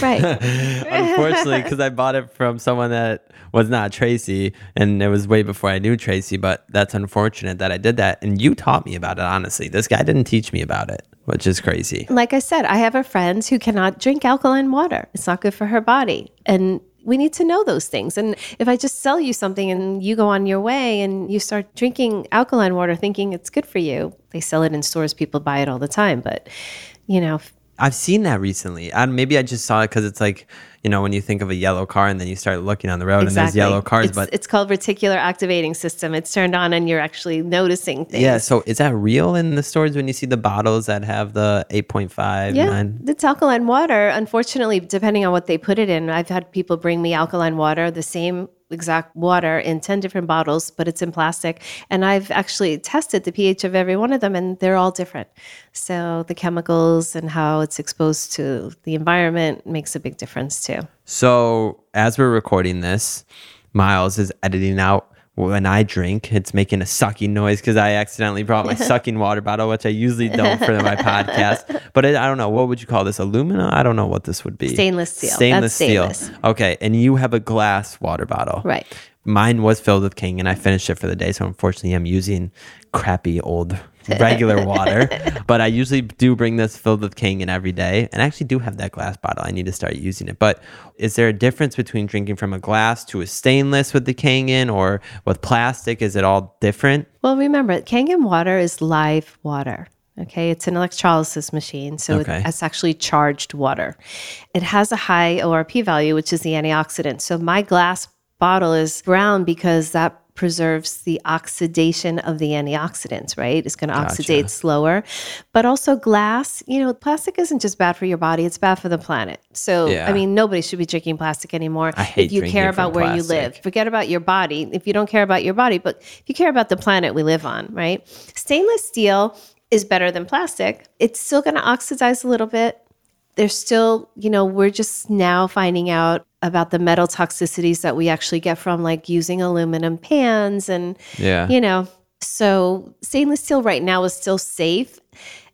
Speaker 1: Right.
Speaker 2: Unfortunately, because I bought it from someone that was not Tracy, and it was way before I knew Tracy. But that's unfortunate that I did that. And you taught me about it. Honestly, this guy didn't teach me about it, which is crazy.
Speaker 1: like I said, I have a friend who cannot drink alkaline water. It's not good for her body. And we need to know those things. And if I just sell you something and you go on your way and you start drinking alkaline water thinking it's good for you, they sell it in stores, people buy it all the time. But, you know,
Speaker 2: I've seen that recently. And maybe I just saw it because it's like, you know, when you think of a yellow car and then you start looking on the road and there's yellow cars.
Speaker 1: It's,
Speaker 2: but
Speaker 1: it's called reticular activating system. It's turned on and you're actually noticing things.
Speaker 2: yeah, so is that real in the stores when you see the bottles that have the 8.5?
Speaker 1: Yeah,
Speaker 2: 9?
Speaker 1: it's alkaline water. Unfortunately, depending on what they put it in, I've had people bring me alkaline water, the same exact water in 10 different bottles, but it's in plastic. And I've actually tested the pH of every one of them, and they're all different. So the chemicals and how it's exposed to the environment makes a big difference too.
Speaker 2: So as we're recording this, Miles is editing out when I drink. It's making a sucking noise because I accidentally brought my sucking water bottle, which I usually don't for my podcast. But it, I don't know what would you call this? Aluminum? I don't know what this would be.
Speaker 1: Stainless steel.
Speaker 2: Stainless
Speaker 1: That's
Speaker 2: steel. Okay, and you have a glass water bottle.
Speaker 1: Right.
Speaker 2: Mine was filled with Kangen, and I finished it for the day. So unfortunately, I'm using crappy old regular water. But I usually do bring this filled with Kangen every day, and I actually do have that glass bottle. I need to start using it. But is there a difference between drinking from a glass to a stainless with the Kangen, or with plastic? Is it all different?
Speaker 1: Well, remember, Kangen water is live water. Okay, it's an electrolysis machine, so
Speaker 2: Okay.
Speaker 1: it's actually charged water. It has a high ORP value, which is the antioxidant. So my glass bottle is brown because that preserves the oxidation of the antioxidants, right? It's going to oxidate slower. But also glass, you know, plastic isn't just bad for your body, it's bad for the planet. So,
Speaker 2: Yeah.
Speaker 1: I mean, nobody should be drinking plastic anymore
Speaker 2: I hate
Speaker 1: if you care about where you live. Forget about your body if you don't care about your body, but if you care about the planet we live on, right? Stainless steel is better than plastic. It's still going to oxidize a little bit. There's still, you know, we're just now finding out about the metal toxicities that we actually get from like using aluminum pans and,
Speaker 2: Yeah.
Speaker 1: you know, so stainless steel right now is still safe.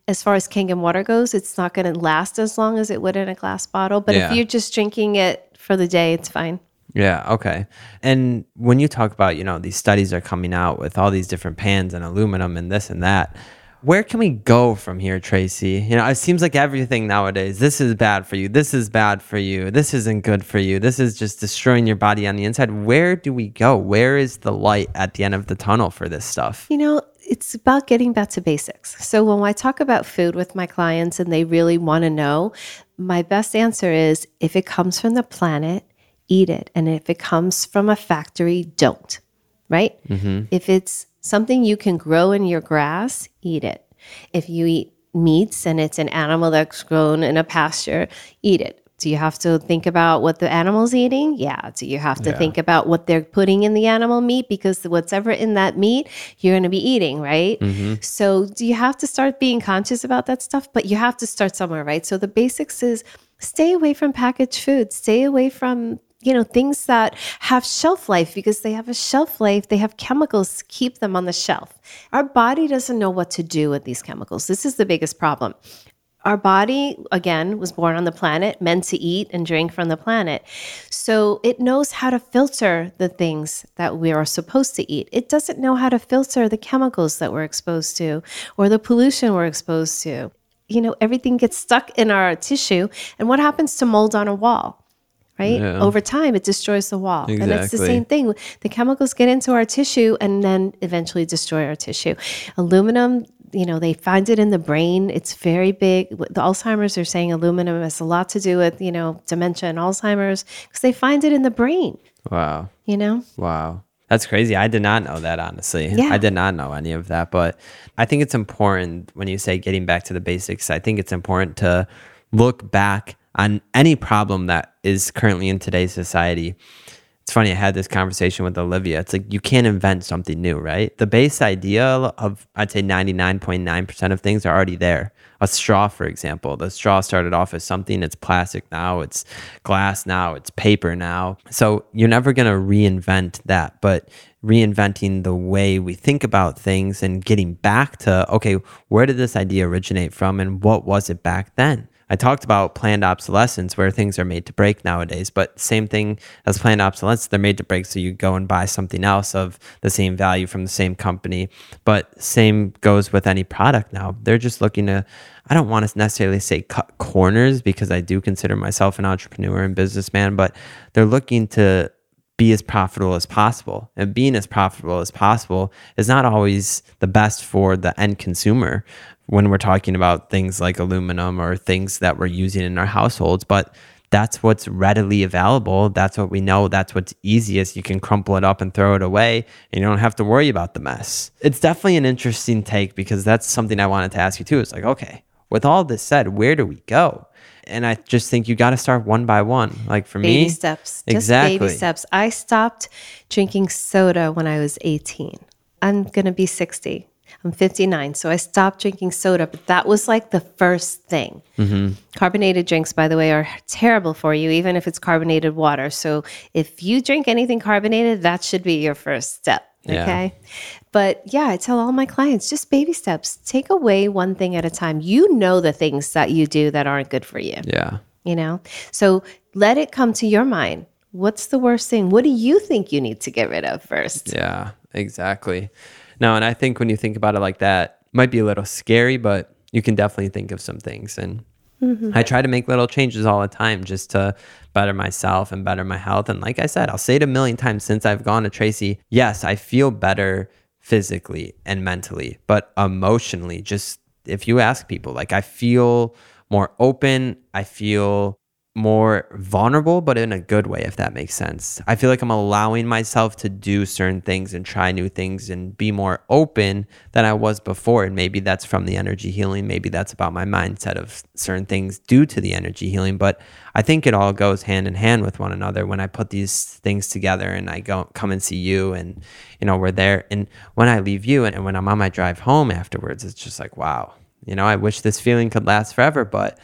Speaker 1: As far as Kangen water goes, it's not going to last as long as it would in a glass bottle. But
Speaker 2: Yeah.
Speaker 1: if you're just drinking it for the day, it's fine.
Speaker 2: Yeah, okay. And when you talk about, you know, these studies are coming out with all these different pans and aluminum and this and that, where can we go from here, Tracy? You know, it seems like everything nowadays, this is bad for you, this is bad for you, this isn't good for you, this is just destroying your body on the inside. Where do we go? Where is the light at the end of the tunnel for this stuff?
Speaker 1: You know, it's about getting back to basics. So when I talk about food with my clients and they really want to know, my best answer is if it comes from the planet, eat it. And if it comes from a factory, don't. Right? Mm-hmm. If it's something you can grow in your grass, eat it. If you eat meats and it's an animal that's grown in a pasture, eat it. Do you have to think about what the animal's eating? Yeah. Do you have to think about what they're putting in the animal meat? Because whatever in that meat, you're going to be eating, right? Mm-hmm. So, do you have to start being conscious about that stuff? But you have to start somewhere, right? So, the basics is stay away from packaged food, stay away from you know things that have shelf life because they have a shelf life they have chemicals keep them on the shelf our body doesn't know what to do with these chemicals this is the biggest problem Our body, again, was born on the planet, meant to eat and drink from the planet. So it knows how to filter the things that we are supposed to eat. It doesn't know how to filter the chemicals that we're exposed to or the pollution we're exposed to. You know, everything gets stuck in our tissue. And what happens to mold on a wall? Right?
Speaker 2: Yeah.
Speaker 1: Over time, it destroys the wall. And it's the same thing. The chemicals get into our tissue and then eventually destroy our tissue. Aluminum, you know, they find it in the brain. It's very big. The Alzheimer's are saying aluminum has a lot to do with, you know, dementia and Alzheimer's because they find it in the brain,
Speaker 2: Wow.
Speaker 1: you know?
Speaker 2: Wow. That's crazy. I did not know that, honestly.
Speaker 1: Yeah.
Speaker 2: I did not know any of that. But I think it's important when you say getting back to the basics, I think it's important to look back on any problem that is currently in today's society. It's funny, I had this conversation with Olivia. It's like you can't invent something new, right? The base idea of, I'd say 99.9% of things are already there. A straw, for example, the straw started off as something, it's plastic now, it's glass now, it's paper now. So you're never going to reinvent that, but reinventing the way we think about things and getting back to, okay, where did this idea originate from and what was it back then? I talked about planned obsolescence where things are made to break nowadays, but same thing as planned obsolescence, they're made to break so you go and buy something else of the same value from the same company. But same goes with any product now. They're just looking to I don't want to necessarily say cut corners because I do consider myself an entrepreneur and businessman, but they're looking to be as profitable as possible. And being as profitable as possible is not always the best for the end consumer when we're talking about things like aluminum or things that we're using in our households. But that's what's readily available. That's what we know. That's what's easiest. You can crumple it up and throw it away, and you don't have to worry about the mess. It's definitely an interesting take because that's something I wanted to ask you too. It's like, okay, with all this said, where do we go? And I just think you got to start one by one. Like for
Speaker 1: Baby
Speaker 2: me, baby
Speaker 1: steps. Just
Speaker 2: exactly.
Speaker 1: baby steps. I stopped drinking soda when I was 18. I'm going to be 60. I'm 59. So I stopped drinking soda, but that was like the first thing.
Speaker 2: Mm-hmm.
Speaker 1: Carbonated drinks, by the way, are terrible for you, even if it's carbonated water. So if you drink anything carbonated, that should be your first step.
Speaker 2: Yeah.
Speaker 1: Okay. But yeah, I tell all my clients just baby steps. Take away one thing at a time. You know the things that you do that aren't good for you
Speaker 2: Yeah.
Speaker 1: you know so let it come to your mind what's the worst thing what do you think you need to get rid of first
Speaker 2: Yeah, exactly. No, and I think when you think about it like that, it might be a little scary, but you can definitely think of some things. And mm-hmm. I try to make little changes all the time just to better myself and better my health. And like I said, I'll say it a million times since I've gone to Tracy. Yes, I feel better physically and mentally, but emotionally, just if you ask people, like I feel more open, I feel more vulnerable, but in a good way, if that makes sense. I feel like I'm allowing myself to do certain things and try new things and be more open than I was before. And maybe that's from the energy healing. Maybe that's about my mindset of certain things due to the energy healing. But I think it all goes hand in hand with one another when I put these things together and I go come and see you and you know we're there. And when I leave you and, and when I'm on my drive home afterwards, it's just like, wow, you know, I wish this feeling could last forever. But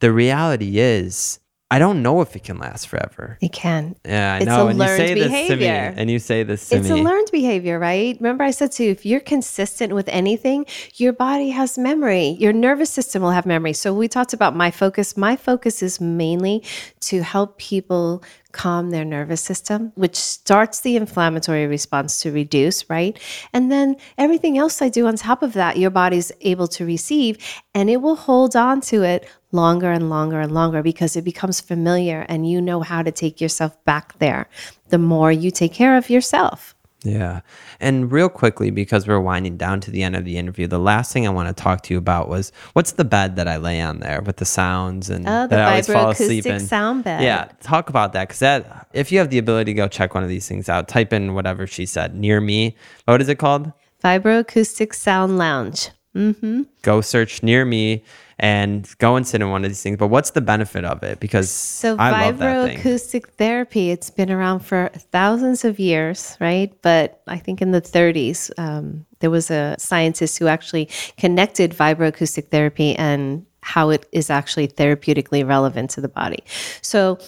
Speaker 2: the reality is I don't know if it can last forever.
Speaker 1: it can
Speaker 2: Yeah, I
Speaker 1: It's
Speaker 2: know.
Speaker 1: a
Speaker 2: and you say
Speaker 1: learned
Speaker 2: this to me,
Speaker 1: behavior.
Speaker 2: and you say this to
Speaker 1: it's
Speaker 2: me.
Speaker 1: a learned behavior right remember i said to you if you're consistent with anything your body has memory your nervous system will have memory so we talked about my focus my focus is mainly to help people calm their nervous system which starts the inflammatory response to reduce right? And then everything else i do on top of that your body's able to receive and it will hold on to it longer and longer and longer because it becomes familiar and you know how to take yourself back there the more you take care of yourself
Speaker 2: Yeah. And real quickly, because we're winding down to the end of the interview, the last thing I want to talk to you about was what's the bed that I lay on there with the sounds and
Speaker 1: Oh, the
Speaker 2: that I always fall asleep in?
Speaker 1: sound bed.
Speaker 2: Yeah. Talk about that. Because that, if you have the ability to go check one of these things out, type in whatever she said near me. What is it called?
Speaker 1: Vibroacoustic Sound Lounge. Mm-hmm.
Speaker 2: Go search near me and go and sit in one of these things. But what's the benefit of it? Because
Speaker 1: So
Speaker 2: I love that thing.
Speaker 1: vibroacoustic therapy, it's been around for thousands of years, right? But I think in the 30s, um, there was a scientist who actually connected vibroacoustic therapy and how it is actually therapeutically relevant to the body. So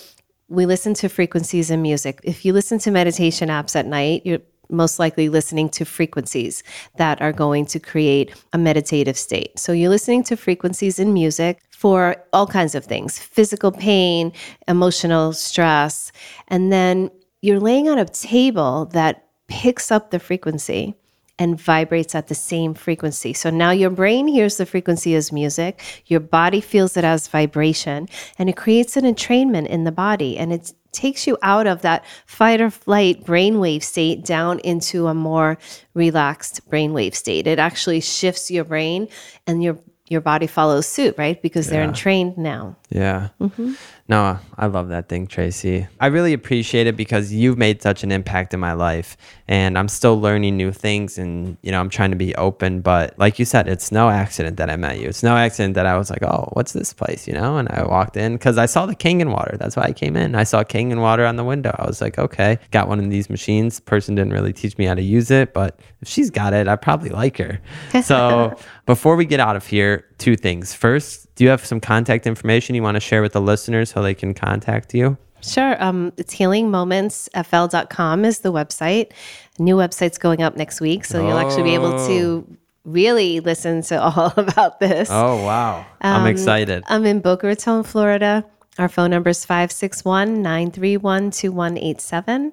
Speaker 1: we listen to frequencies in music. If you listen to meditation apps at night, you're most likely listening to frequencies that are going to create a meditative state. So you're listening to frequencies in music for all kinds of things physical pain, emotional stress. And then you're laying on a table that picks up the frequency and vibrates at the same frequency. So now your brain hears the frequency as music, your body feels it as vibration, and it creates an entrainment in the body. And it takes you out of that fight or flight brainwave state down into a more relaxed brainwave state. It actually shifts your brain and your your body follows suit, right? Because they're
Speaker 2: Yeah.
Speaker 1: entrained now.
Speaker 2: Yeah. Mm-hmm. No, I love that thing, Tracy. I really appreciate it because you've made such an impact in my life and I'm still learning new things and you know, I'm trying to be open, but like you said, it's no accident that I met you. It's no accident that I was like, "Oh, what's this place?" you know, and I walked in cuz I saw the Kangen water. That's why I came in. I saw Kangen water on the window. I was like, "Okay, got one of these machines. Person didn't really teach me how to use it, but if she's got it, I probably like her." So, before we get out of here, two things. First, do you have some contact information you want to share with the listeners so they can contact you?
Speaker 1: Sure. Um, it's healingmomentsfl.com is the website. New website's going up next week. So you'll actually be able to really listen to all about this.
Speaker 2: Oh, wow. I'm excited.
Speaker 1: I'm in Boca Raton, Florida. Our phone number is 561 931 2187.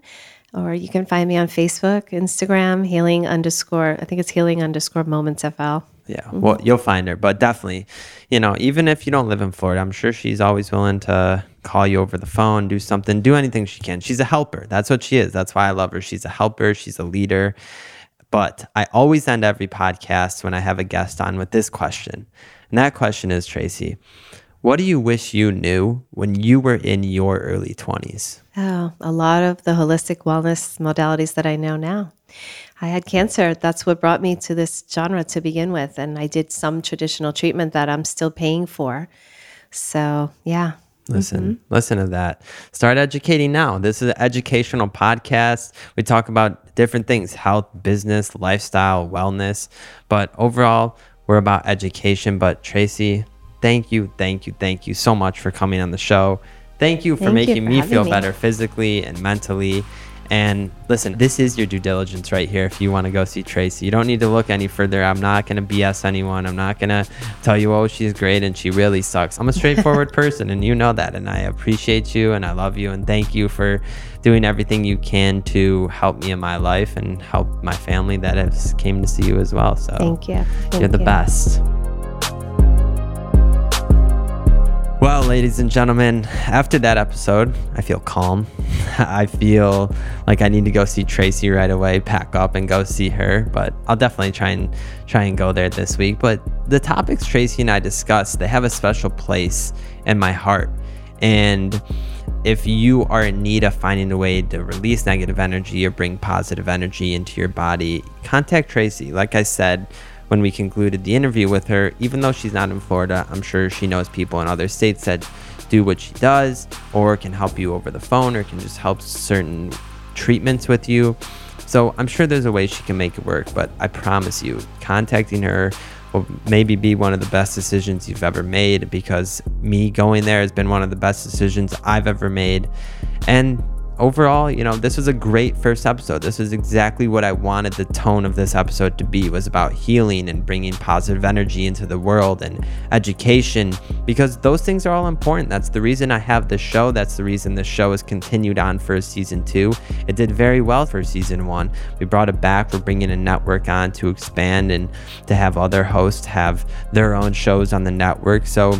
Speaker 1: Or you can find me on Facebook, Instagram, healing underscore, I think it's healing underscore moments FL.
Speaker 2: Yeah, mm-hmm. well, you'll find her, but definitely, you know, even if you don't live in Florida, I'm sure she's always willing to call you over the phone, do something, do anything she can. She's a helper. That's what she is. That's why I love her. She's a helper, she's a leader. But I always end every podcast when I have a guest on with this question. And that question is Tracy, what do you wish you knew when you were in your early 20s?
Speaker 1: Oh, a lot of the holistic wellness modalities that I know now. I had cancer. That's what brought me to this genre to begin with. And I did some traditional treatment that I'm still paying for. So, yeah.
Speaker 2: Listen, mm-hmm. listen to that. Start educating now. This is an educational podcast. We talk about different things health, business, lifestyle, wellness. But overall, we're about education. But Tracy, thank you, thank you, thank you so much for coming on the show. Thank you for
Speaker 1: Thank you
Speaker 2: making
Speaker 1: for
Speaker 2: me feel
Speaker 1: me.
Speaker 2: better physically and mentally. And listen, this is your due diligence right here if you want to go see Tracy. You don't need to look any further. I'm not going to BS anyone. I'm not going to tell you, oh, she's great and she really sucks. I'm a straightforward person and you know that. And I appreciate you and I love you and thank you for doing everything you can to help me in my life and help my family that has came to see you as well. So
Speaker 1: Thank you.
Speaker 2: you're the
Speaker 1: you.
Speaker 2: best. Well, ladies and gentlemen, after that episode, I feel calm. I feel like I need to go see Tracy right away, pack up and go see her, but I'll definitely try and try and go there this week. But the topics Tracy and I discussed, they have a special place in my heart. And if you are in need of finding a way to release negative energy or bring positive energy into your body, contact Tracy. Like I said, when we concluded the interview with her, even though she's not in Florida, I'm sure she knows people in other states that do what she does or can help you over the phone or can just help certain treatments with you. So I'm sure there's a way she can make it work, but I promise you, contacting her will maybe be one of the best decisions you've ever made because me going there has been one of the best decisions I've ever made. And overall, you know, this was a great first episode. This is exactly what I wanted the tone of this episode to be was about healing and bringing positive energy into the world and education because those things are all important. That's the reason I have this show. That's the reason this show has continued on for season 2. It did very well for season 1. We brought it back. We're bringing a network on to expand and to have other hosts have their own shows on the network. So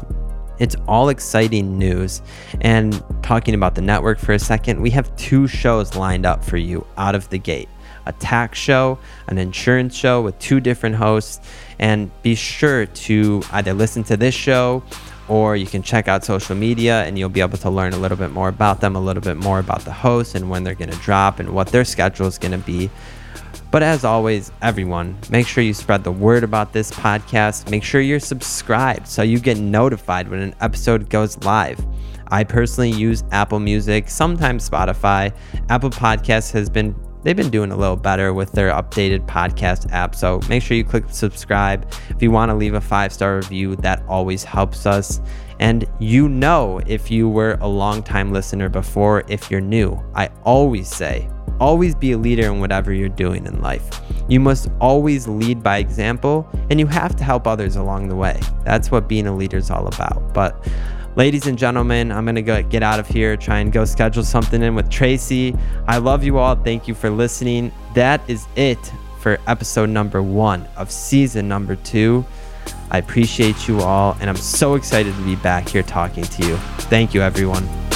Speaker 2: it's all exciting news. And talking about the network for a second, we have two shows lined up for you out of the gate a tax show, an insurance show with two different hosts. And be sure to either listen to this show or you can check out social media and you'll be able to learn a little bit more about them, a little bit more about the hosts and when they're going to drop and what their schedule is going to be. But as always, everyone, make sure you spread the word about this podcast. Make sure you're subscribed so you get notified when an episode goes live. I personally use Apple Music, sometimes Spotify. Apple Podcasts has been they've been doing a little better with their updated podcast app. So make sure you click subscribe. If you want to leave a five-star review, that always helps us. And you know if you were a long-time listener before, if you're new, I always say always be a leader in whatever you're doing in life. You must always lead by example, and you have to help others along the way. That's what being a leader is all about. But ladies and gentlemen, I'm gonna go get out of here, try and go schedule something in with Tracy. I love you all. Thank you for listening. That is it for episode number one of season number two. I appreciate you all, and I'm so excited to be back here talking to you. Thank you, everyone.